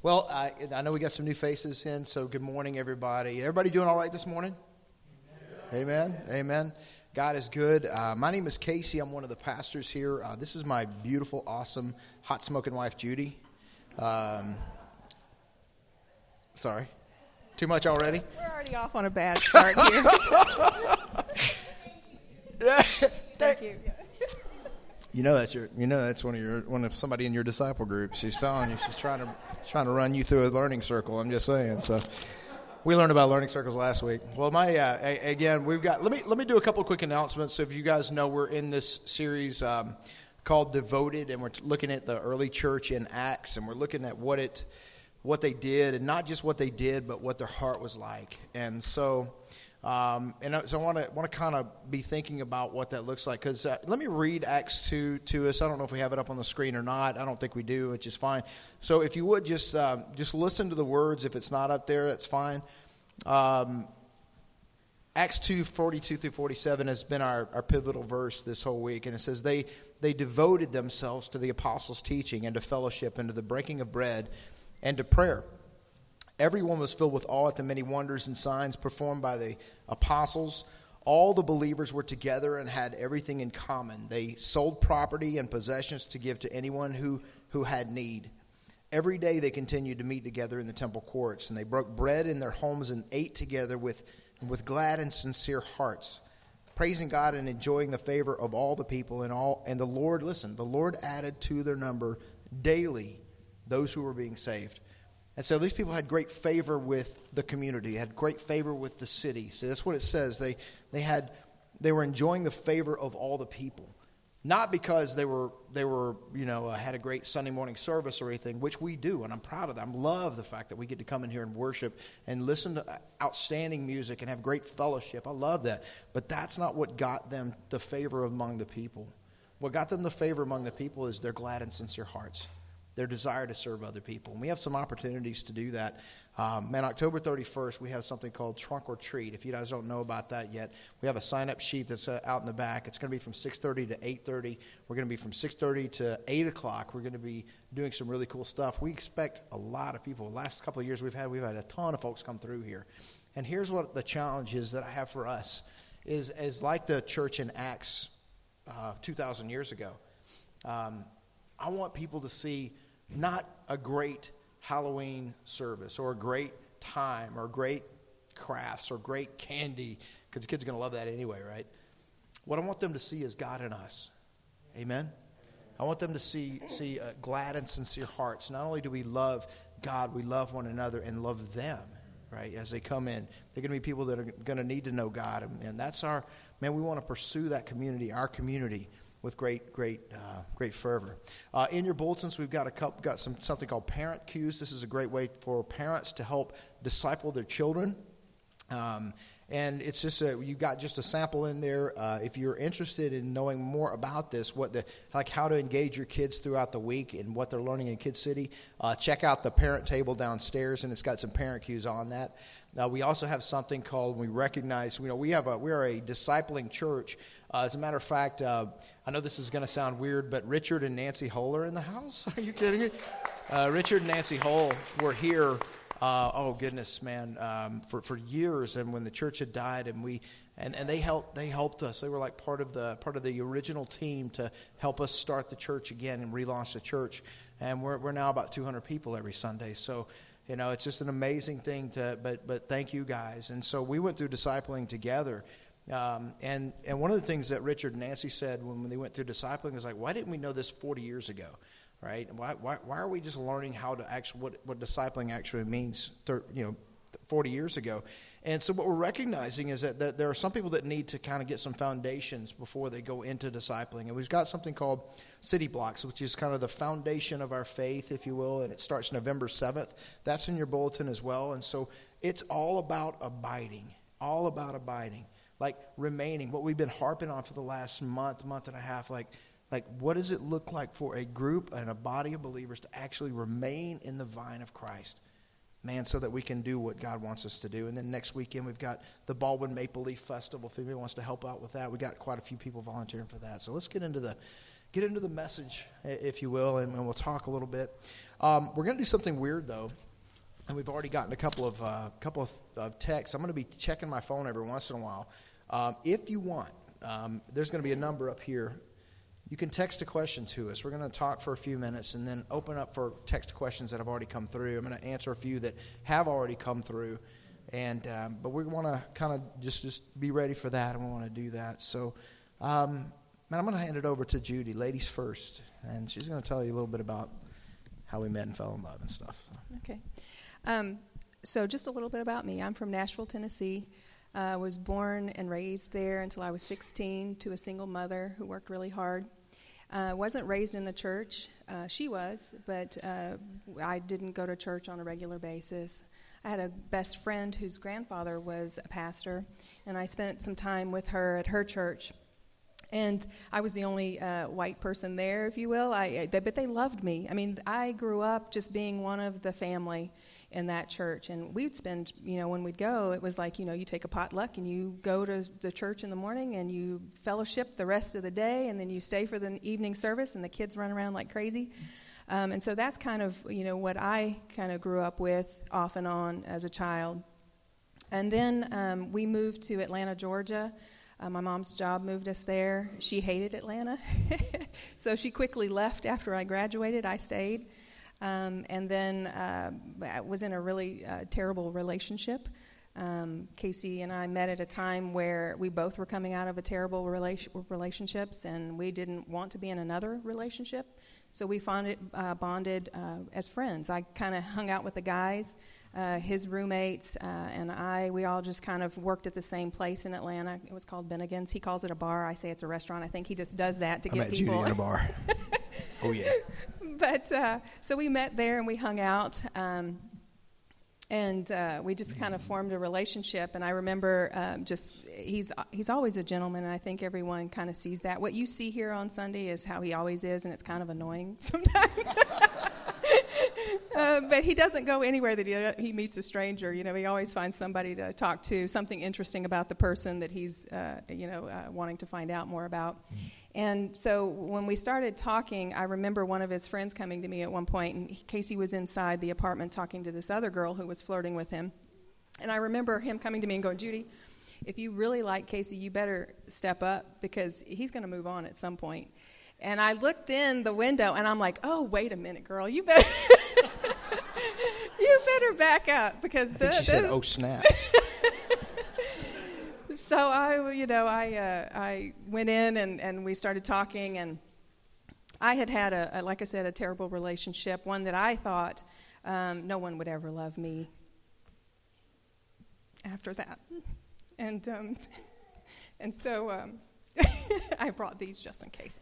Well, I, I know we got some new faces in, so good morning, everybody. Everybody doing all right this morning? Amen. Amen. Amen. God is good. Uh, my name is Casey. I'm one of the pastors here. Uh, this is my beautiful, awesome, hot smoking wife, Judy. Um, sorry. Too much already? We're already off on a bad start here. Thank you. You know that's your. You know that's one of your one of somebody in your disciple group. She's telling you she's trying to trying to run you through a learning circle. I'm just saying. So we learned about learning circles last week. Well, my uh, a, again, we've got. Let me let me do a couple quick announcements. So if you guys know, we're in this series um, called Devoted, and we're looking at the early church in Acts, and we're looking at what it what they did, and not just what they did, but what their heart was like. And so. Um, and so I want to want to kind of be thinking about what that looks like because uh, let me read Acts two to us. I don't know if we have it up on the screen or not. I don't think we do, which is fine. So if you would just uh, just listen to the words. If it's not up there, that's fine. Um, Acts two forty two through forty seven has been our, our pivotal verse this whole week, and it says they they devoted themselves to the apostles' teaching and to fellowship and to the breaking of bread and to prayer. Everyone was filled with awe at the many wonders and signs performed by the apostles. All the believers were together and had everything in common. They sold property and possessions to give to anyone who, who had need. Every day they continued to meet together in the temple courts, and they broke bread in their homes and ate together with, with glad and sincere hearts, praising God and enjoying the favor of all the people. And, all, and the Lord, listen, the Lord added to their number daily those who were being saved. And so these people had great favor with the community, had great favor with the city. So that's what it says. They, they, had, they were enjoying the favor of all the people. Not because they were, they were you know, uh, had a great Sunday morning service or anything, which we do, and I'm proud of that. I love the fact that we get to come in here and worship and listen to outstanding music and have great fellowship. I love that. But that's not what got them the favor among the people. What got them the favor among the people is their glad and sincere hearts their desire to serve other people. And we have some opportunities to do that. Um, October 31st, we have something called Trunk or Treat. If you guys don't know about that yet, we have a sign-up sheet that's uh, out in the back. It's going to be from 6:30 to 8:30. We're going to be from 6:30 to 8 o'clock. We're going to be doing some really cool stuff. We expect a lot of people. The last couple of years we've had, we've had a ton of folks come through here. And here's what the challenge is that I have for us is, is like the church in Acts uh, 2,000 years ago. Um, I want people to see not a great Halloween service or a great time or great crafts or great candy, because the kids are going to love that anyway, right? What I want them to see is God in us. Amen? I want them to see, see uh, glad and sincere hearts. Not only do we love God, we love one another and love them, right, as they come in. They're going to be people that are going to need to know God. And, and that's our, man, we want to pursue that community, our community with great, great, uh, great fervor. Uh, in your bulletins, we've got a couple, got some something called parent cues. This is a great way for parents to help disciple their children. Um, and it's just a, you've got just a sample in there. Uh, if you're interested in knowing more about this, what the like how to engage your kids throughout the week and what they're learning in Kid City, uh, check out the parent table downstairs, and it's got some parent cues on that. Now we also have something called we recognize. You know, we have a we are a discipling church. Uh, as a matter of fact, uh, I know this is going to sound weird, but Richard and Nancy Hull are in the house. Are you kidding me? Uh, Richard and Nancy Hull were here. Uh, oh goodness, man, um, for for years, and when the church had died, and we and, and they helped they helped us. They were like part of the part of the original team to help us start the church again and relaunch the church. And we're we're now about 200 people every Sunday. So you know it's just an amazing thing to but but thank you guys and so we went through discipling together um, and, and one of the things that Richard and Nancy said when, they went through discipling is like, why didn't we know this 40 years ago? Right? Why, why, why are we just learning how to actually, what, what discipling actually means, thir- you know, 40 years ago? And so what we're recognizing is that, that there are some people that need to kind of get some foundations before they go into discipling. And we've got something called City Blocks, which is kind of the foundation of our faith, if you will, and it starts November 7th. That's in your bulletin as well. And so it's all about abiding, all about abiding like remaining, what we've been harping on for the last month, month and a half, like, like what does it look like for a group and a body of believers to actually remain in the vine of Christ? Man, so that we can do what God wants us to do. And then next weekend, we've got the Baldwin Maple Leaf Festival. If anybody wants to help out with that, we got quite a few people volunteering for that. So let's get into the get into the message, if you will, and, we'll talk a little bit. Um, we're going to do something weird, though, and we've already gotten a couple of uh, couple of, of texts. I'm going to be checking my phone every once in a while. Um, if you want, um, there's going to be a number up here. You can text a question to us. We're going to talk for a few minutes and then open up for text questions that have already come through. I'm going to answer a few that have already come through, and um, but we want to kind of just just be ready for that, and we want to do that. So. Um, Man, I'm going to hand it over to Judy, ladies first, and she's going to tell you a little bit about how we met and fell in love and stuff. Okay. Um, so, just a little bit about me. I'm from Nashville, Tennessee. I uh, was born and raised there until I was 16 to a single mother who worked really hard. I uh, wasn't raised in the church. Uh, she was, but uh, I didn't go to church on a regular basis. I had a best friend whose grandfather was a pastor, and I spent some time with her at her church. And I was the only uh, white person there, if you will. I, they, but they loved me. I mean, I grew up just being one of the family in that church. And we'd spend, you know, when we'd go, it was like, you know, you take a potluck and you go to the church in the morning and you fellowship the rest of the day, and then you stay for the evening service, and the kids run around like crazy. Um, and so that's kind of, you know, what I kind of grew up with off and on as a child. And then um, we moved to Atlanta, Georgia. Uh, my mom's job moved us there. She hated Atlanta, so she quickly left after I graduated. I stayed, um, and then uh, I was in a really uh, terrible relationship. Um, Casey and I met at a time where we both were coming out of a terrible rela- relationships, and we didn't want to be in another relationship. So we found it, uh, bonded uh, as friends. I kind of hung out with the guys uh, his roommates uh, and I, we all just kind of worked at the same place in Atlanta. It was called Bennigan's. He calls it a bar. I say it's a restaurant. I think he just does that to I get met people. Judy in a bar. oh yeah. But uh, so we met there and we hung out. Um, and uh, we just kind of formed a relationship. And I remember um, just he's he's always a gentleman, and I think everyone kind of sees that. What you see here on Sunday is how he always is, and it's kind of annoying sometimes. Uh, but he doesn't go anywhere that he, he meets a stranger. You know, he always finds somebody to talk to, something interesting about the person that he's, uh, you know, uh, wanting to find out more about. And so when we started talking, I remember one of his friends coming to me at one point, and Casey was inside the apartment talking to this other girl who was flirting with him. And I remember him coming to me and going, Judy, if you really like Casey, you better step up because he's going to move on at some point. And I looked in the window and I'm like, oh, wait a minute, girl, you better. you better back up because I think she said, "Oh snap." so I, you know, I uh, I went in and, and we started talking, and I had had a, a like I said, a terrible relationship, one that I thought um, no one would ever love me after that, and um, and so um, I brought these just in case.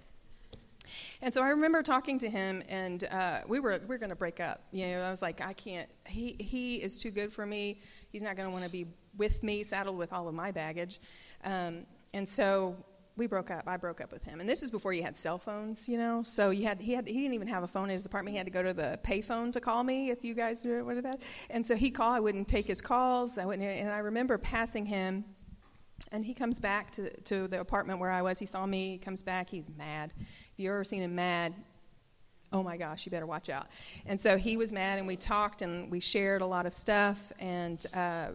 And so I remember talking to him, and uh, we were we are going to break up. You know, I was like, I can't. He he is too good for me. He's not going to want to be with me, saddled with all of my baggage. Um, and so we broke up. I broke up with him, and this is before you had cell phones, you know. So you had he had he didn't even have a phone in his apartment. He had to go to the payphone to call me. If you guys knew what that. And so he called. I wouldn't take his calls. I wouldn't. And I remember passing him, and he comes back to to the apartment where I was. He saw me. He comes back. He's mad. If you've ever seen him mad, oh my gosh, you better watch out. And so he was mad, and we talked and we shared a lot of stuff, and uh,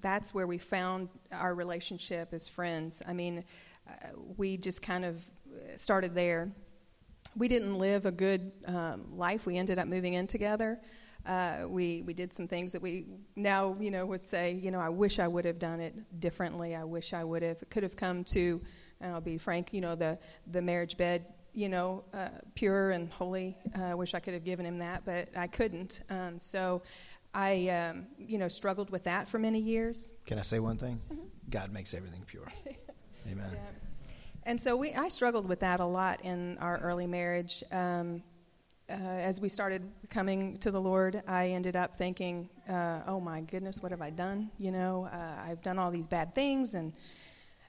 that's where we found our relationship as friends. I mean, uh, we just kind of started there. We didn't live a good um, life. We ended up moving in together. Uh, we we did some things that we now you know would say you know I wish I would have done it differently. I wish I would have could have come to. And I'll be frank, you know the the marriage bed you know, uh, pure and holy. Uh, I wish I could have given him that, but I couldn't. Um, so I, um, you know, struggled with that for many years. Can I say one thing? Mm-hmm. God makes everything pure. Amen. Yeah. And so we, I struggled with that a lot in our early marriage. Um, uh, as we started coming to the Lord, I ended up thinking, uh, "Oh my goodness, what have I done? You know, uh, I've done all these bad things, and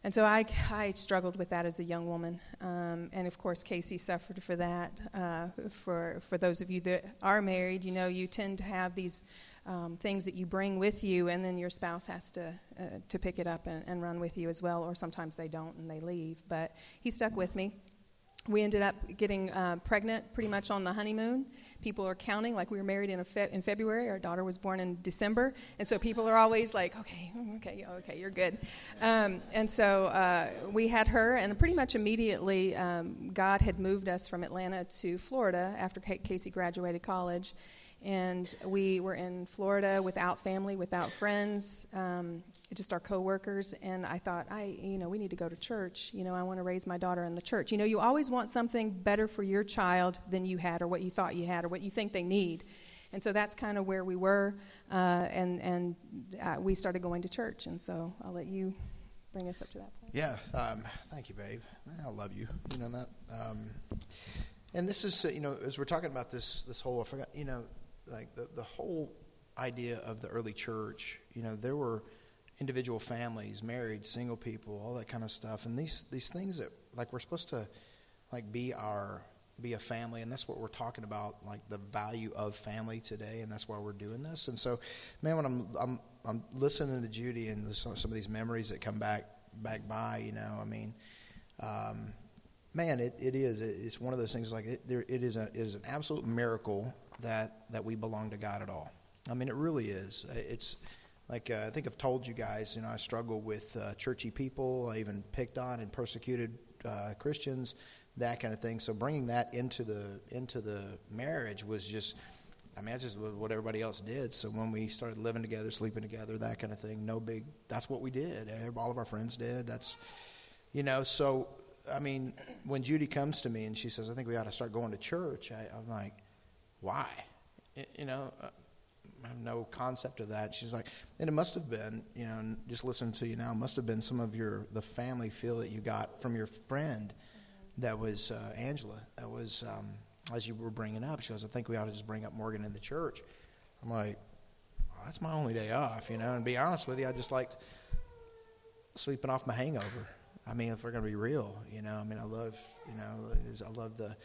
and so I, I struggled with that as a young woman. Um, and of course, Casey suffered for that. Uh, for, for those of you that are married, you know, you tend to have these um, things that you bring with you, and then your spouse has to, uh, to pick it up and, and run with you as well, or sometimes they don't and they leave. But he stuck with me. We ended up getting uh, pregnant pretty much on the honeymoon. People are counting like we were married in, fe- in February. Our daughter was born in December, and so people are always like, "Okay, okay, okay, you're good." Um, and so uh, we had her, and pretty much immediately, um, God had moved us from Atlanta to Florida after Casey graduated college, and we were in Florida without family, without friends. Um, just our coworkers and I thought I you know we need to go to church. You know I want to raise my daughter in the church. You know you always want something better for your child than you had or what you thought you had or what you think they need. And so that's kind of where we were uh, and and uh, we started going to church. And so I'll let you bring us up to that point. Yeah um, thank you babe. I love you. You know that um, and this is uh, you know as we're talking about this this whole I forgot you know like the the whole idea of the early church you know there were individual families, married, single people, all that kind of stuff. And these these things that like we're supposed to like be our be a family and that's what we're talking about like the value of family today and that's why we're doing this. And so man when i'm i'm, I'm listening to judy and some, of these memories that come back back by you know i mean um, man it, it is it, it's one of those things like it, there, it is a it is an absolute miracle that that we belong to god at all. I mean it really is. It's like uh, I think I've told you guys, you know, I struggle with uh, churchy people. I even picked on and persecuted uh, Christians, that kind of thing. So bringing that into the into the marriage was just, I mean, that's just what everybody else did. So when we started living together, sleeping together, that kind of thing, no big. That's what we did. All of our friends did. That's, you know, so I mean, when Judy comes to me and she says, "I think we ought to start going to church," I, I'm like, "Why?" You know, uh, I have no concept of that. She's like, and it must have been, you know, and just listening to you now, must have been some of your the family feel that you got from your friend, that was uh, Angela. That was um, as you were bringing up. She goes, I think we ought to just bring up Morgan in the church. I'm like, that's my only day off, you know. And be honest with you, I just liked sleeping off my hangover. I mean, if we're gonna be real, you know, I mean, I love, you know, I love the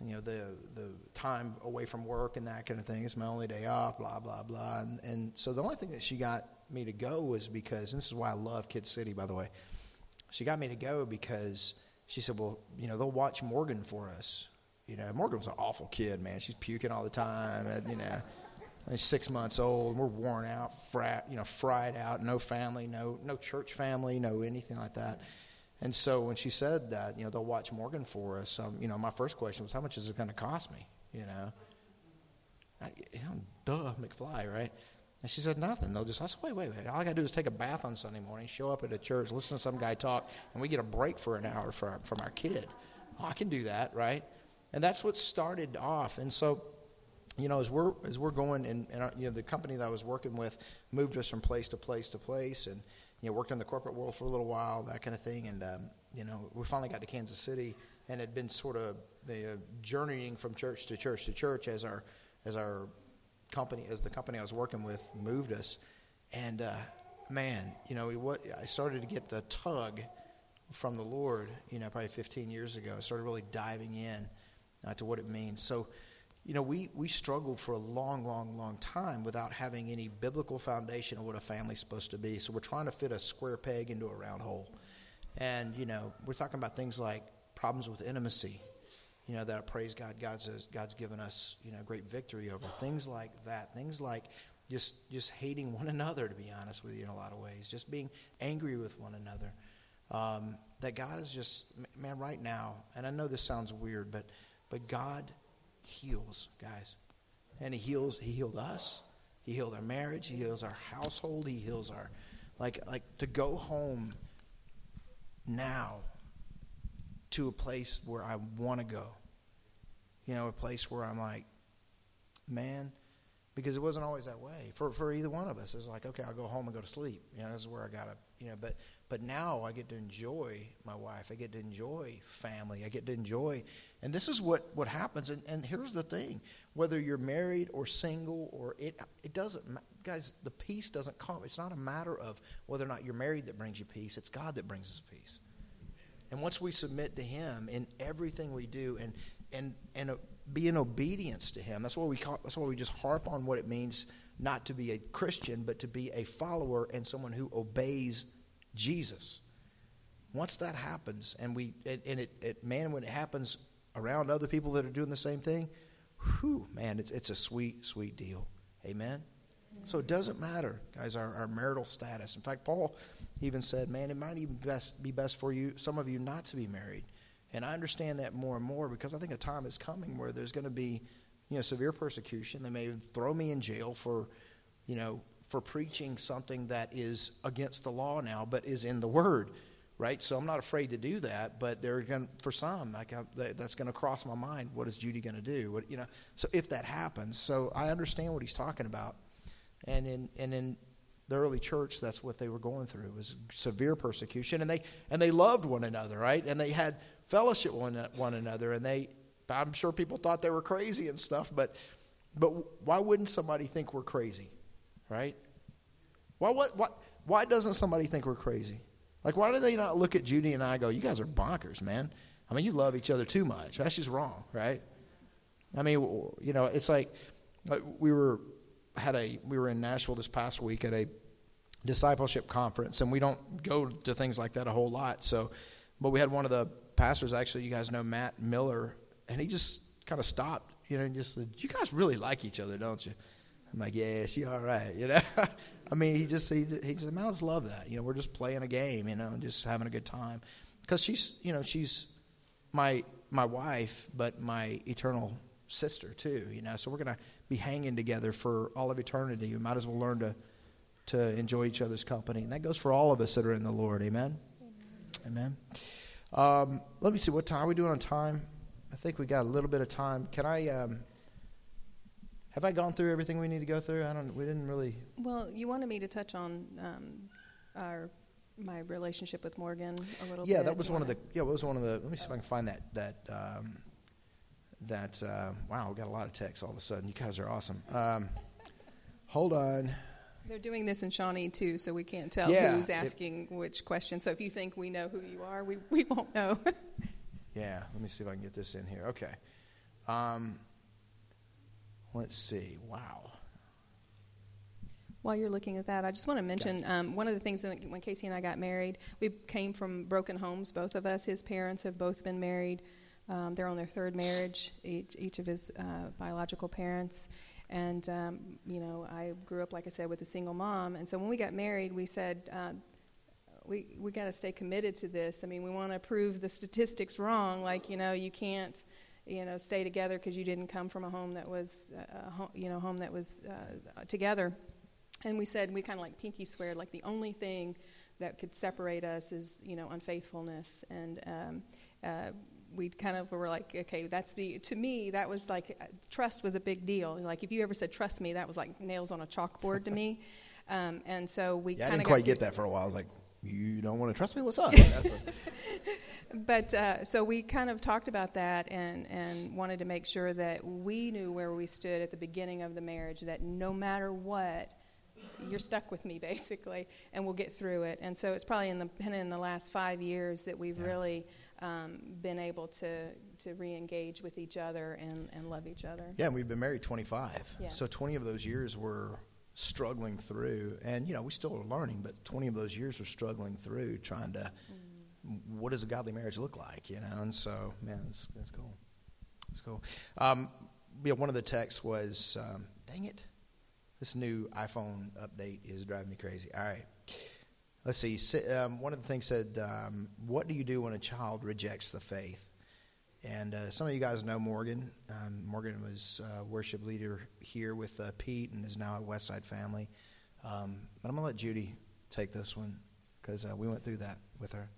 you know the the time away from work and that kind of thing. It's my only day off, blah blah blah. And and so the only thing that she got me to go was because this is why I love Kid City, by the way. She got me to go because she said, well, you know, they'll watch Morgan for us. You know, Morgan was an awful kid, man. She's puking all the time, and you know. He's six months old. And we're worn out, frat, you know, fried out. No family, no no church family, no anything like that. And so when she said that, you know, they'll watch Morgan for us, um, you know, my first question was, how much is it going to cost me? You know, I, you know, duh, McFly, right? And she said, nothing. They'll just, I said, wait, wait, wait. All I got to do is take a bath on Sunday morning, show up at a church, listen to some guy talk, and we get a break for an hour for our, from our kid. Oh, I can do that, right? And that's what started off. And so, you know, as we're as we're going, and, and our, you know, the company that I was working with moved us from place to place to place, and you know, worked in the corporate world for a little while, that kind of thing. And, um, you know, we finally got to Kansas City and had been sort of uh, journeying from church to church to church as our, as our company, as the company I was working with moved us. And, uh, man, you know, what, I started to get the tug from the Lord, you know, probably 15 years ago. I started really diving in uh, to what it means. So, you know, we, we struggled for a long, long, long time without having any biblical foundation of what a family's supposed to be. So we're trying to fit a square peg into a round hole. And, you know, we're talking about things like problems with intimacy, you know, that I praise God, God's, God's given us, you know, great victory over. Things like that. Things like just, just hating one another, to be honest with you, in a lot of ways. Just being angry with one another. Um, that God is just, man, right now, and I know this sounds weird, but, but God – heals, guys. And he heals, he healed us. He healed our marriage, he heals our household, he heals our like like to go home now to a place where I want to go. You know, a place where I'm like, man, because it wasn't always that way for for either one of us. It's like, okay, I'll go home and go to sleep. You know, this is where I gotta, you know. But but now I get to enjoy my wife. I get to enjoy family. I get to enjoy, and this is what what happens. And and here's the thing: whether you're married or single, or it it doesn't, guys. The peace doesn't come. It's not a matter of whether or not you're married that brings you peace. It's God that brings us peace. And once we submit to Him in everything we do, and and and uh, be in obedience to Him. That's why we call, that's why we just harp on what it means not to be a Christian, but to be a follower and someone who obeys Jesus. once that happens, and we and, and it, it man, when it happens around other people that are doing the same thing, whew, man, it's it's a sweet, sweet deal. Amen. So it doesn't matter, guys, our, our marital status. In fact, Paul even said, man, it might even best be best for you, some of you, not to be married. And I understand that more and more because I think a time is coming where there's going to be, you know, severe persecution. They may throw me in jail for, you know, for preaching something that is against the law now, but is in the Word, right? So I'm not afraid to do that. But they're going for some, like I, that's going to cross my mind. What is Judy going to do? What you know? So if that happens, so I understand what he's talking about, and in and in the early church, that's what they were going through was severe persecution, and they and they loved one another, right? And they had fellowship one one another, and they. I'm sure people thought they were crazy and stuff, but but why wouldn't somebody think we're crazy, right? Why what what why doesn't somebody think we're crazy? Like why do they not look at Judy and I go, you guys are bonkers, man? I mean, you love each other too much. That's just wrong, right? I mean, you know, it's like uh, we were had a we were in Nashville this past week at a discipleship conference, and we don't go to things like that a whole lot. So, but we had one of the pastors, actually, you guys know Matt Miller, and he just kind of stopped, you know, and just said, "You guys really like each other, don't you?" I'm like, "Yeah, she all right," you know. I mean, he just he he said, "Man, I just love that. You know, we're just playing a game, you know, and just having a good time." Because she's, you know, she's my my wife, but my eternal sister too. You know, so we're gonna be hanging together for all of eternity. We might as well learn to to enjoy each other's company, and that goes for all of us that are in the Lord. Amen. Amen. Amen. Um, let me see what time are we doing on time. I think we got a little bit of time. Can I? Um, have I gone through everything we need to go through? I don't. We didn't really. Well, you wanted me to touch on um, our my relationship with Morgan a little bit. yeah, bit. that was one of the. Yeah, it was one of the. Let me see if I can find that that um, that. Uh, wow, we got a lot of texts all of a sudden. You guys are awesome. Um, hold on. They're doing this in Shawnee too, so we can't tell Yeah, who's it- asking which question. So if you think we know who you are, we, we won't know. Yeah, let me see if I can get this in here. Okay. Um, let's see. Wow. While you're looking at that, I just want to mention um, one of the things that when Casey and I got married, we came from broken homes, both of us. His parents have both been married. Um, they're on their third marriage, each, each of his uh, biological parents. And, um, you know, I grew up, like I said, with a single mom. And so when we got married, we said, uh, we, we got to stay committed to this. I mean, we want to prove the statistics wrong. Like, you know, you can't, you know, stay together because you didn't come from a home that was, uh, a home, you know, home that was uh, together. And we said, we kind of like pinky sweared, like the only thing that could separate us is, you know, unfaithfulness. And um, uh, we kind of were like, okay, that's the, to me, that was like, uh, trust was a big deal. Like, if you ever said trust me, that was like nails on a chalkboard to me. Um, and so we Yeah, I didn't quite get that for a while. I was like, you don't want to trust me? What's up? But uh, so we kind of talked about that and, and wanted to make sure that we knew where we stood at the beginning of the marriage, that no matter what, you're stuck with me basically, and we'll get through it. And so it's probably in the been in the last five years that we've Yeah. really um, been able to to re-engage with each other and, and love each other. yeah, and we've been married 25. Yeah. So 20 of those years were struggling through, and, you know, we still are learning, but 20 of those years were struggling through trying to, what does a godly marriage look like, you know? And so, man, that's, that's cool. That's cool. Um, yeah, one of the texts was, um, dang it, this new iPhone update is driving me crazy. All right. Let's see. Um, one of the things said, um, "What do you do when a child rejects the faith?" And uh, some of you guys know Morgan. Um, Morgan was uh, worship leader here with uh, Pete and is now at Westside Family. Um, but I'm gonna let Judy take this one because uh, we went through that with her.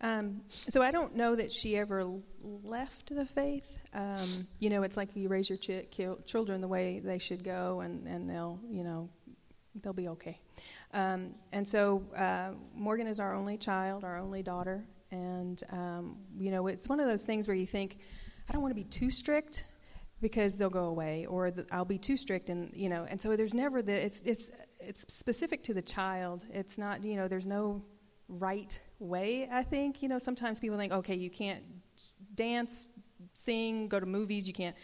Um, so I don't know that she ever left the faith. Um, you know, it's like you raise your ch- children the way they should go, and, and they'll, you know, they'll be okay. Um, and so uh, Morgan is our only child, our only daughter, and um, you know, it's one of those things where you think, I don't want to be too strict because they'll go away, or the, I'll be too strict, and you know, and so there's never the it's it's it's specific to the child. It's not you know, there's no right way. I think you know sometimes people think, okay, you can't dance, sing, go to movies, you can't,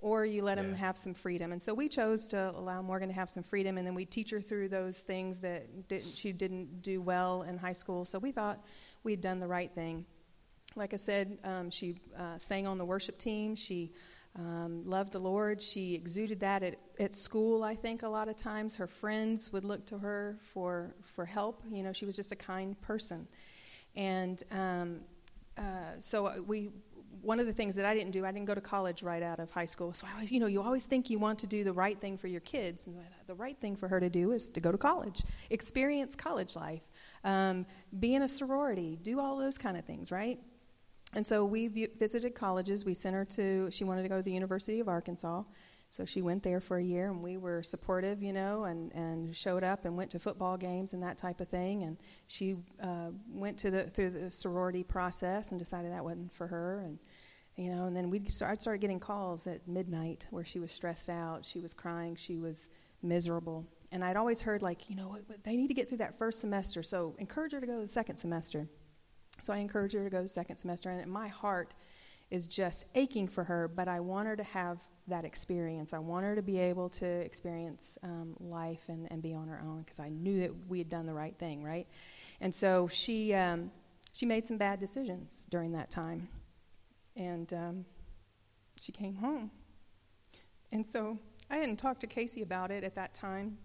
or you let them have some freedom. And so we chose to allow Morgan to have some freedom, and then we teach her through those things that didn't, she didn't do well in high school. So we thought we had done the right thing. Like I said, um, she uh, sang on the worship team. She um, loved the Lord. She exuded that at, at school, I think, a lot of times. Her friends would look to her for, for help. You know, she was just a kind person. And um, uh, so we, one of the things that I didn't do, I didn't go to college right out of high school. So I always, you know, you always think you want to do the right thing for your kids. And the right thing for her to do is to go to college, experience college life, um, be in a sorority, do all those kind of things, right? And so we visited colleges. We sent her to, she wanted to go to the University of Arkansas. So she went there for a year, and we were supportive, you know, and, and showed up and went to football games and that type of thing. And she uh, went to the through the sorority process and decided that wasn't for her. And you know, and then we'd start, I'd start getting calls at midnight where she was stressed out, she was crying, she was miserable. And I'd always heard like, you know, they need to get through that first semester, so encourage her to go to the second semester. So I encourage her to go to the second semester, and my heart is just aching for her, but I want her to have that experience. I want her to be able to experience um, life and, and be on her own because I knew that we had done the right thing, right? And so she, um, she made some bad decisions during that time. And um, she came home. And so I hadn't talked to Casey about it at that time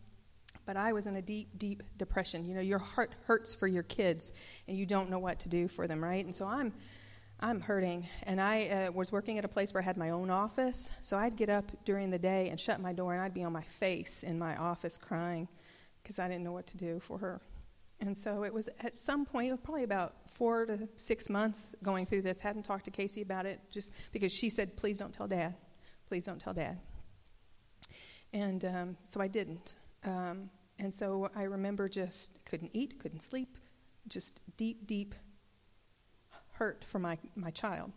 but I was in a deep, deep depression. You know, your heart hurts for your kids, and you don't know what to do for them, right? And so I'm, I'm hurting, and I uh, was working at a place where I had my own office. So I'd get up during the day and shut my door, and I'd be on my face in my office crying because I didn't know what to do for her. And so it was at some point, probably about four to six months going through this. Hadn't talked to Casey about it just because she said, "Please don't tell Dad. Please don't tell Dad." And um, so I didn't. Um, and so I remember just couldn't eat, couldn't sleep, just deep, deep hurt for my, my child.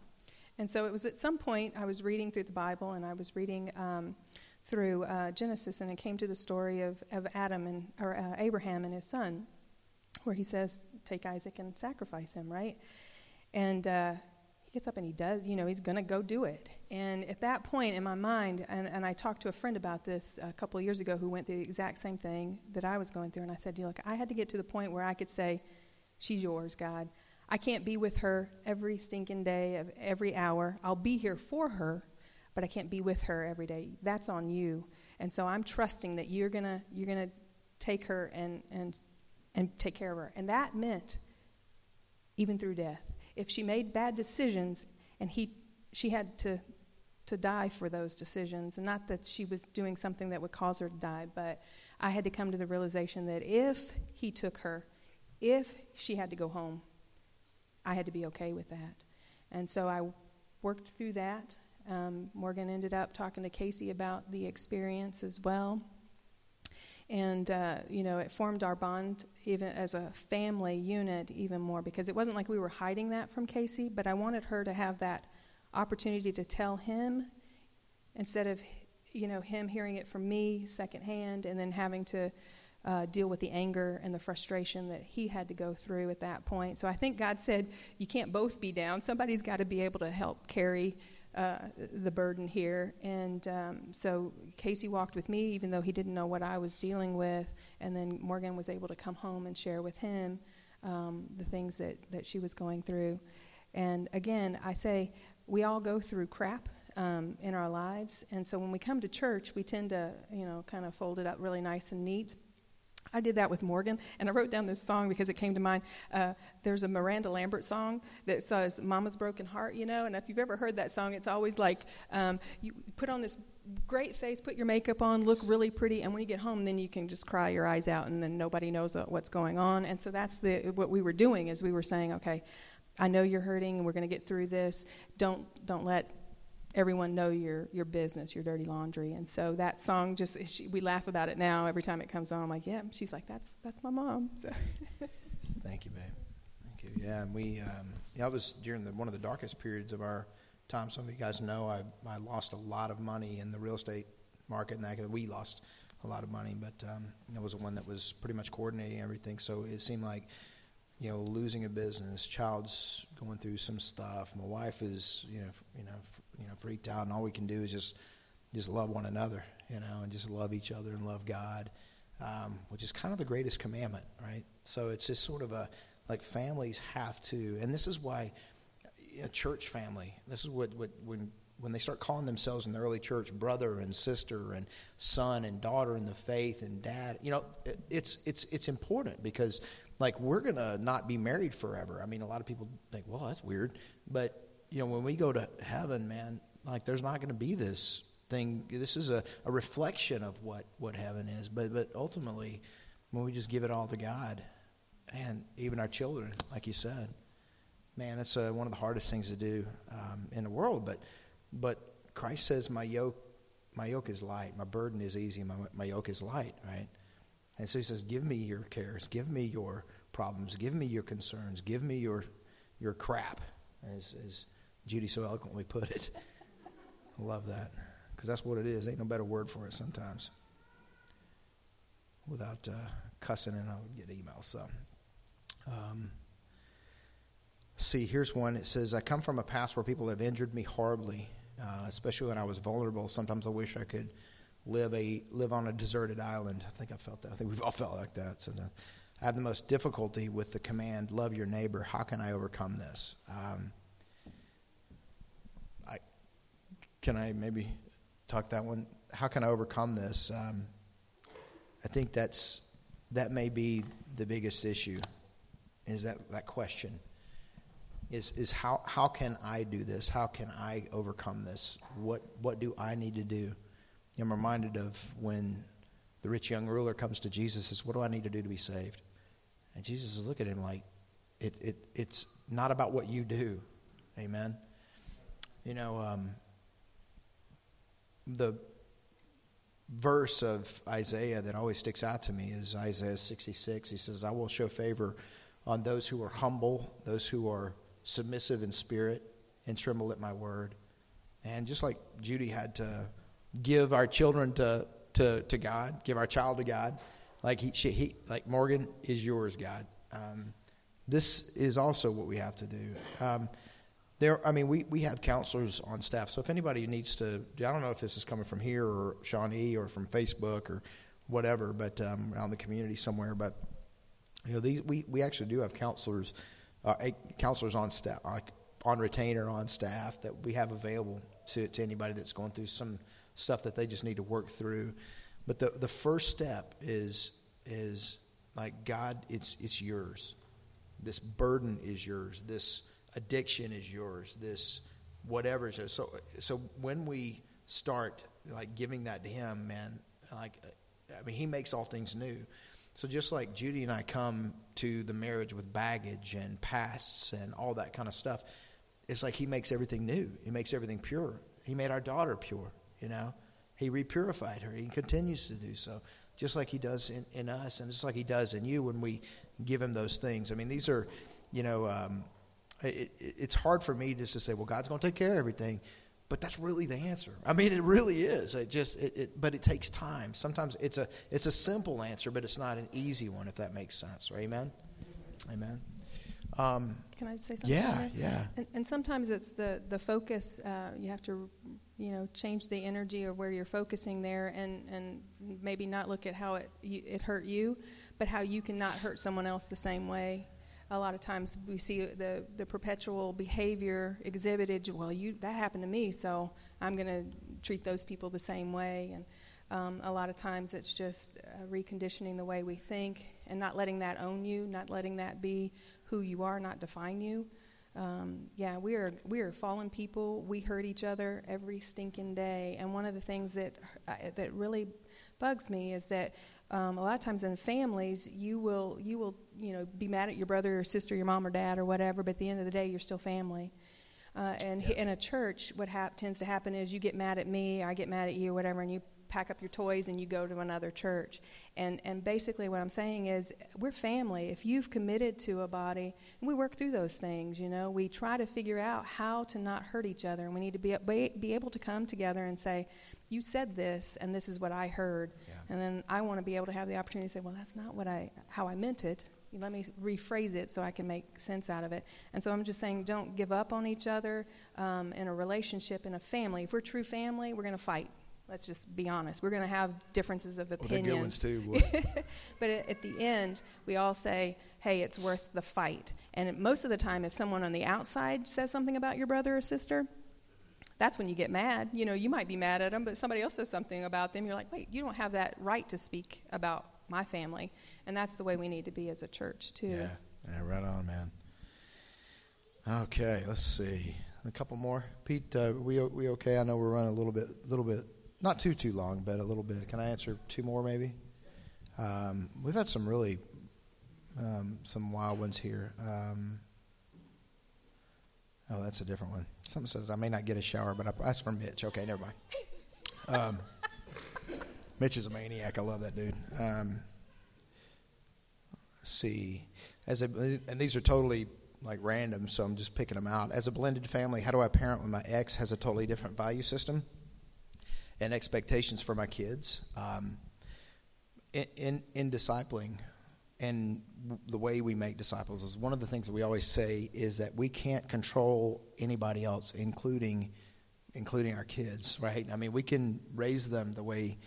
And so it was at some point I was reading through the Bible and I was reading um, through uh, Genesis and it came to the story of, of Adam and or uh, Abraham and his son, where he says, "Take Isaac and sacrifice him," right? And uh, he gets up and he does, you know, he's going to go do it. And at that point in my mind, and, and I talked to a friend about this a couple of years ago who went through the exact same thing that I was going through. And I said, look, I had to get to the point where I could say, She's yours, God. I can't be with her every stinking day of every hour. I'll be here for her, but I can't be with her every day. That's on you. And so I'm trusting that you're gonna you're gonna take her and and and take care of her. And that meant even through death if she made bad decisions and he, she had to, to die for those decisions. And not that she was doing something that would cause her to die, but I had to come to the realization that if he took her, if she had to go home, I had to be okay with that. And so I worked through that. Um, Morgan ended up talking to Casey about the experience as well and uh, you know it formed our bond even as a family unit even more because it wasn't like we were hiding that from casey but i wanted her to have that opportunity to tell him instead of you know him hearing it from me secondhand and then having to uh, deal with the anger and the frustration that he had to go through at that point so i think god said you can't both be down somebody's got to be able to help carry uh, the burden here. And um, so Casey walked with me, even though he didn't know what I was dealing with. And then Morgan was able to come home and share with him um, the things that, that she was going through. And again, I say we all go through crap. Um, in our lives, and so when we come to church, we tend to, you know, kind of fold it up really nice and neat. I did that with Morgan, and I wrote down this song because it came to mind. Uh, there's a Miranda Lambert song that says "Mama's Broken Heart," you know. And if you've ever heard that song, it's always like um, you put on this great face, put your makeup on, look really pretty, and when you get home, then you can just cry your eyes out, and then nobody knows what's going on. And so that's the what we were doing is we were saying, okay, I know you're hurting, and we're going to get through this. Don't don't let everyone know your your business, your dirty laundry. And so that song just she, we laugh about it now every time it comes on. I'm like, yeah. She's like, that's that's my mom. So. Thank you, babe. Thank you. Yeah, and we um, yeah, it was during the, one of the darkest periods of our time. Some of you guys know I I lost a lot of money in the real estate market, and that we lost a lot of money. But um, it was the one that was pretty much coordinating everything. So it seemed like you know, losing a business, child's going through some stuff. My wife is, you know, you know, you know, freaked out, and all we can do is just just love one another, you know, and just love each other and love God, um, which is kind of the greatest commandment, right? So it's just sort of a like families have to, and this is why a church family. This is what, what when when they start calling themselves in the early church brother and sister and son and daughter in the faith and dad. You know, it's it's it's important because like we're gonna not be married forever. I mean, a lot of people think, well, that's weird, but you know, when we go to heaven, man, like there's not going to be this thing. This is a, a reflection of what what heaven is. But but ultimately, when we just give it all to God, and even our children, like you said, man, that's uh, one of the hardest things to do um, in the world. But but Christ says, my yoke my yoke is light, my burden is easy, my my yoke is light, right? And so he says, give me your cares, give me your problems, give me your concerns, give me your your crap, as as Judy so eloquently put it. I love that because that's what it is. Ain't no better word for it sometimes. Without uh, cussing, and I would get emails. So, um, see, here's one. It says, "I come from a past where people have injured me horribly, uh, especially when I was vulnerable. Sometimes I wish I could live a live on a deserted island. I think I felt that. I think we've all felt like that. So, I have the most difficulty with the command, "Love your neighbor." How can I overcome this? Um, I can I maybe talk that one. How can I overcome this? Um, I think that's that may be the biggest issue. Is that that question? Is is how how can I do this? How can I overcome this? What what do I need to do? I'm reminded of when the rich young ruler comes to Jesus. Says, "What do I need to do to be saved?" And Jesus is looking at him like, "It it it's not about what you do." Amen. You know. Um, the verse of Isaiah that always sticks out to me is Isaiah 66. He says, I will show favor on those who are humble, those who are submissive in spirit, and tremble at my word. And just like Judy had to give our children to, to, to God, give our child to God, like, he, she, he, like Morgan is yours, God. Um, this is also what we have to do. Um, there, I mean, we, we have counselors on staff. So if anybody needs to, I don't know if this is coming from here or Shawnee or from Facebook or whatever, but um, the community somewhere. But you know, these we, we actually do have counselors, uh, counselors on staff, on retainer on staff that we have available to, to anybody that's going through some stuff that they just need to work through. But the the first step is is like God, it's it's yours. This burden is yours. This addiction is yours, this whatever is yours. So, so when we start like giving that to Him, man, like, I mean, He makes all things new. So just like Judy and I come to the marriage with baggage and pasts and all that kind of stuff, it's like He makes everything new. He makes everything pure. He made our daughter pure, you know. He repurified her. He continues to do so, just like He does in, in us, and just like He does in you when we give Him those things. I mean, these are, you know, um, it, it, it's hard for me just to say, well, God's going to take care of everything. But that's really the answer. I mean, it really is. It just, it, it, but it takes time. Sometimes it's a, it's a simple answer, but it's not an easy one, if that makes sense. Right? Amen. Amen. Um, Can I just say something? Yeah, yeah. And, and, sometimes it's the the focus. Uh, you have to, you know, change the energy of where you're focusing there, and and maybe not look at how it you, it hurt you, but how you can not hurt someone else the same way a lot of times we see the, the perpetual behavior exhibited well you that happened to me so i'm going to treat those people the same way. And um, a lot of times it's just uh, reconditioning the way we think and not letting that own you not letting that be who you are not define you. Um, yeah we are we are fallen people. We hurt each other every stinking day. And one of the things that uh, that really bugs me is that um, a lot of times in families you will you will you know be mad at your brother or sister your mom or dad or whatever but at the end of the day you're still family. Uh, and yeah. in a church what hap- tends to happen is you get mad at me i get mad at you whatever and you pack up your toys and you go to another church. And and basically what i'm saying is we're family. If you've committed to a body we work through those things you know. We try to figure out how to not hurt each other and we need to be, be able to come together and say you said this and this is what i heard yeah. and then i want to be able to have the opportunity to say well that's not what i how i meant it let me rephrase it so i can make sense out of it and so i'm just saying don't give up on each other um, in a relationship in a family if we're true family we're going to fight Let's just be honest. We're going to have differences of Well, they're opinion. good ones too. but at, at the end, we all say, hey, it's worth the fight. And most of the time, if someone on the outside says something about your brother or sister, that's when you get mad. You know, you might be mad at them, but somebody else says something about them. You're like, wait, you don't have that right to speak about my family. And that's the way we need to be as a church, too. yeah, yeah, right on, man. Okay, let's see. A couple more. Pete, uh, we we okay? I know we're running a little bit, little bit, not too too long, but a little bit. Can I answer two more, maybe? Um, we've had some really um, some wild ones here. Um, oh, that's a different one. Someone says I may not get a shower, but I, that's from Mitch. Okay, never mind. Um, Mitch is a maniac. I love that dude. Um, see, as a, and these are totally like random, so I'm just picking them out. As a blended family, how do I parent when my ex has a totally different value system and expectations for my kids? Um, in, in in discipling and the way we make disciples is one of the things that we always say is that we can't control anybody else, including including our kids, right? I mean, we can raise them the way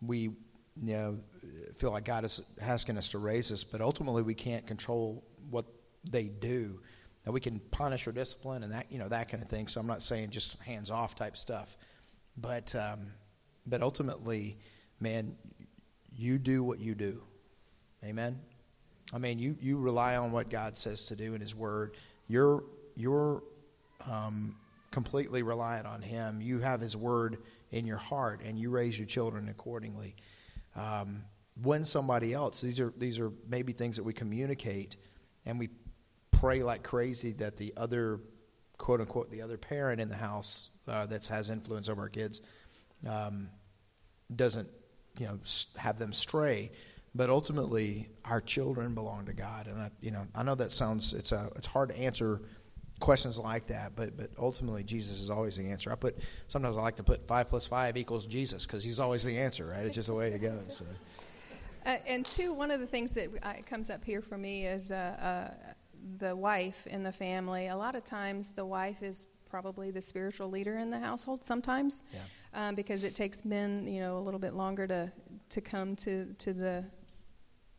we you know feel like God is asking us to raise us, but ultimately we can't control what they do. We can punish or discipline and that you know that kind of thing. So I'm not saying just hands off type stuff, but um, but ultimately, man, you do what you do. Amen. I mean, you you rely on what God says to do in His Word. You're you're um, completely reliant on Him. You have His Word in your heart, and you raise your children accordingly. Um, when somebody else, these are these are maybe things that we communicate, and we pray like crazy that the other quote unquote the other parent in the house uh, that has influence over our kids um, doesn't you know have them stray but ultimately our children belong to God and I you know I know that sounds it's a it's hard to answer questions like that but but ultimately Jesus is always the answer I put sometimes I like to put 5 plus 5 equals Jesus cuz he's always the answer right it's just the way it goes so. Uh, and two, one of the things that uh, comes up here for me is uh, uh, the wife in the family. A lot of times, the wife is probably the spiritual leader in the household. Sometimes, Yeah. um, because it takes men, you know, a little bit longer to to come to to the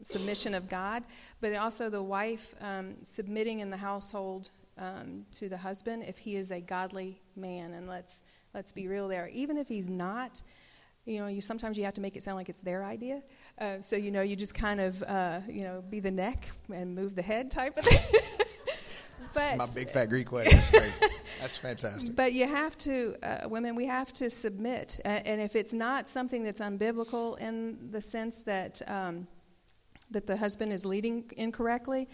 submission of God, but also the wife um, submitting in the household um, to the husband if he is a godly man. And let's let's be real there. Even if he's not, you know, you sometimes you have to make it sound like it's their idea. Uh, so you know, you just kind of uh, you know be the neck and move the head type of thing. but my big fat Greek wedding that's great that's fantastic but you have to, uh, women, we have to submit. Uh, and if it's not something that's unbiblical in the sense that, um, that the husband is leading incorrectly,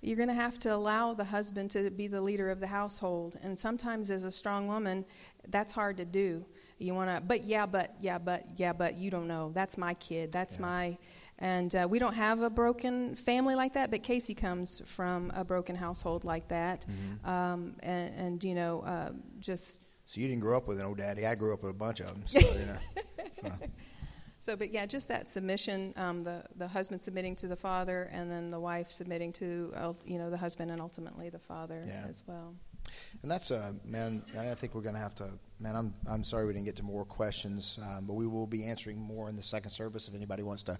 you're going to have to allow the husband to be the leader of the household. And sometimes, as a strong woman, that's hard to do. You want to, but yeah, but yeah, but yeah, but you don't know. That's my kid. That's Yeah. my. And uh, we don't have a broken family like that, but Casey comes from a broken household like that. Mm-hmm. Um, and, and, you know, uh, just so you didn't grow up with an old daddy I grew up with a bunch of them so you know so. So, but yeah, just that submission, um, the the husband submitting to the father, and then the wife submitting to uh, you know the husband, and ultimately the father Yeah. as well. And that's uh, man. I think we're going to have to. Man, I'm I'm sorry we didn't get to more questions, um, but we will be answering more in the second service if anybody wants to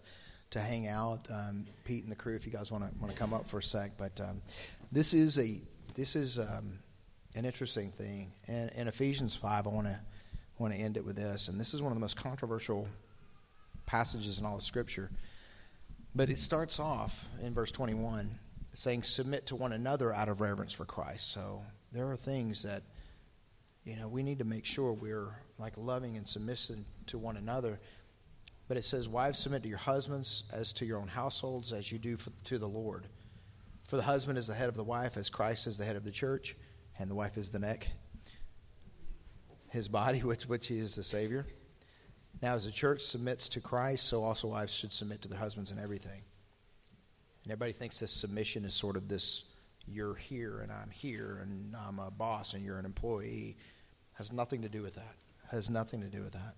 to hang out. Um, Pete and the crew, if you guys want to want to come up for a sec. But um, this is a this is um, an interesting thing. And in Ephesians five, I want to want to end it with this. And this is one of the most controversial passages in all of Scripture. But it starts off in verse 21 saying, Submit to one another out of reverence for Christ. So there are things that, you know, we need to make sure we're like loving and submissive to one another. But it says, Wives, submit to your husbands as to your own households, as you do for, to the Lord. For the husband is the head of the wife, as Christ is the head of the church, and the wife is the neck, his body, which, which he is the Savior. Now, as the church submits to Christ, so also wives should submit to their husbands in everything. And everybody thinks this submission is sort of this you're here and I'm here and I'm a boss and you're an employee. Has nothing to do with that. Has nothing to do with that.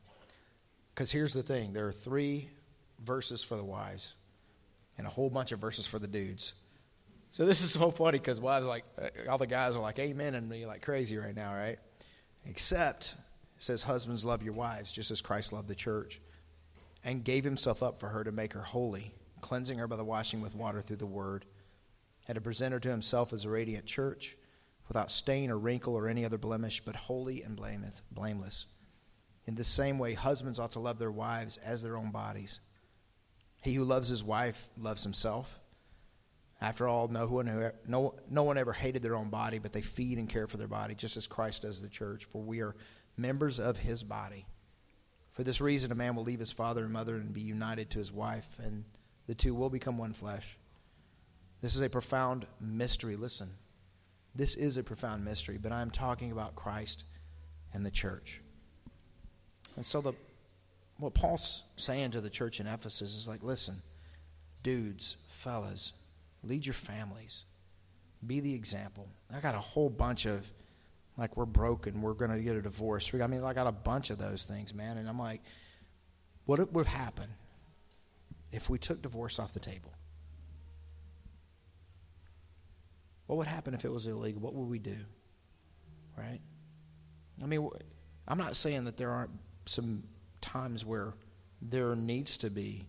Because here's the thing there are three verses for the wives and a whole bunch of verses for the dudes. So this is so funny because wives like, uh, all the guys are like, amen, and me like crazy right now, right? Except says, Husbands, love your wives, just as Christ loved the church, and gave himself up for her to make her holy, cleansing her by the washing with water through the word, and to present her to himself as a radiant church, without stain or wrinkle or any other blemish, but holy and blameless. In the same way, husbands ought to love their wives as their own bodies. He who loves his wife loves himself. After all, no one, no, no one ever hated their own body, but they feed and care for their body, just as Christ does the church, for we are members of his body. For this reason, a man will leave his father and mother and be united to his wife, and the two will become one flesh. This is a profound mystery. Listen, this is a profound mystery, but I'm talking about Christ and the church. And so, the, what Paul's saying to the church in Ephesus is like, listen, dudes, fellas, lead your families, be the example. I got a whole bunch of like we're broken, we're going to get a divorce. I mean, I got a bunch of those things, man. And I'm like, what would happen if we took divorce off the table? What would happen if it was illegal? What would we do? Right? I mean, I'm not saying that there aren't some times where there needs to be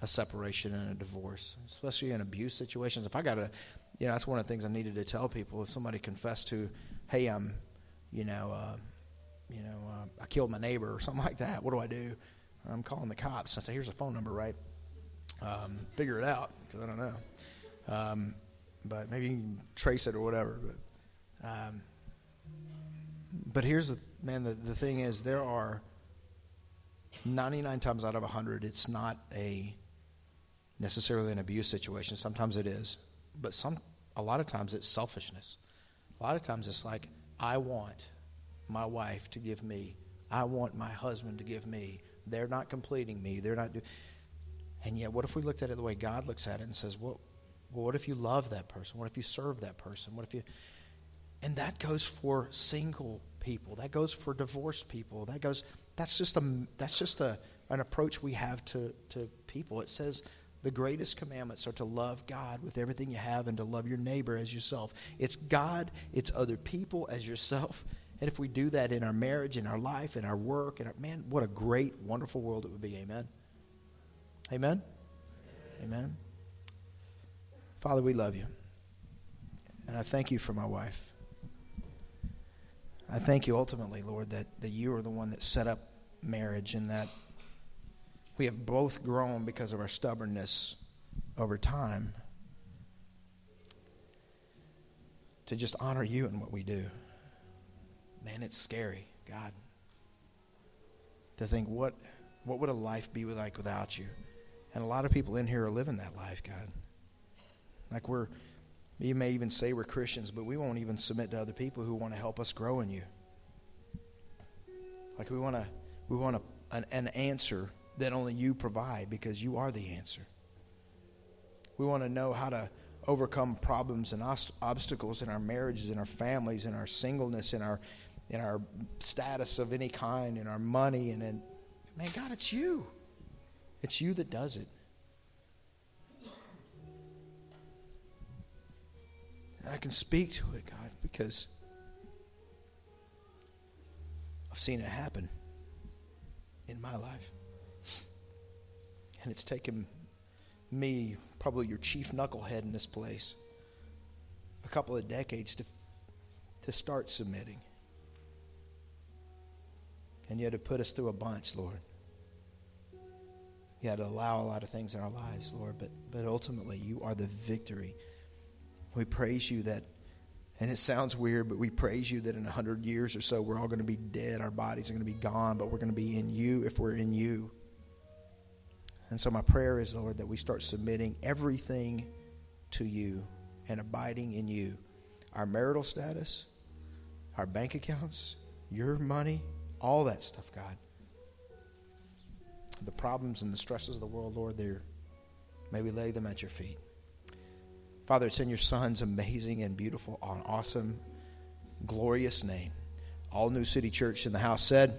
a separation and a divorce, especially in abuse situations. If I got a, you know, that's one of the things I needed to tell people. If somebody confessed to hey, I'm, you know, uh, you know, uh, I killed my neighbor or something like that. What do I do? I'm calling the cops. I say, here's a phone number, right? Um, figure it out because I don't know. Um, but maybe you can trace it or whatever. But, um, but here's the man. The, the thing is, there are 99 times out of 100, it's not a necessarily an abuse situation. Sometimes it is, but some a lot of times it's selfishness. A lot of times it's like, I want my wife to give me, I want my husband to give me. They're not completing me. They're not doing. And yet, what if we looked at it the way God looks at it and says, well, what if you love that person? What if you serve that person? What if you. And that goes for single people. That goes for divorced people. That goes. That's just a. That's just a an approach we have to to people. It says the greatest commandments are to love God with everything you have and to love your neighbor as yourself. It's God, it's other people as yourself. And if we do that in our marriage, in our life, in our work, and man, what a great, wonderful world it would be. Amen. Amen. Amen. Father, we love you. And I thank you for my wife. I thank you ultimately, Lord, that, that you are the one that set up marriage and that we have both grown because of our stubbornness over time to just honor you in what we do. Man, it's scary, God, to think what what would a life be like without you? And a lot of people in here are living that life, God. Like we're you may even say we're Christians, but we won't even submit to other people who want to help us grow in you. Like we want to we want a, an, an answer that only you provide because you are the answer. We want to know how to overcome problems and obstacles in our marriages, in our families, in our singleness, in our in our status of any kind, in our money, and then, man, God, it's you. It's you that does it. And I can speak to it, God, because I've seen it happen in my life. And it's taken me, probably your chief knucklehead in this place, a couple of decades to, to start submitting. And you had to put us through a bunch, Lord. You had to allow a lot of things in our lives, Lord, but, but ultimately you are the victory. We praise you that, and it sounds weird, but we praise you that in a hundred years or so we're all going to be dead, our bodies are going to be gone, but we're going to be in you if we're in you. And so my prayer is, Lord, that we start submitting everything to you and abiding in you. Our marital status, our bank accounts, your money, all that stuff, God. The problems and the stresses of the world, Lord, there. May we lay them at your feet. Father, it's in your Son's amazing and beautiful, awesome, glorious name. All New City Church in the house said,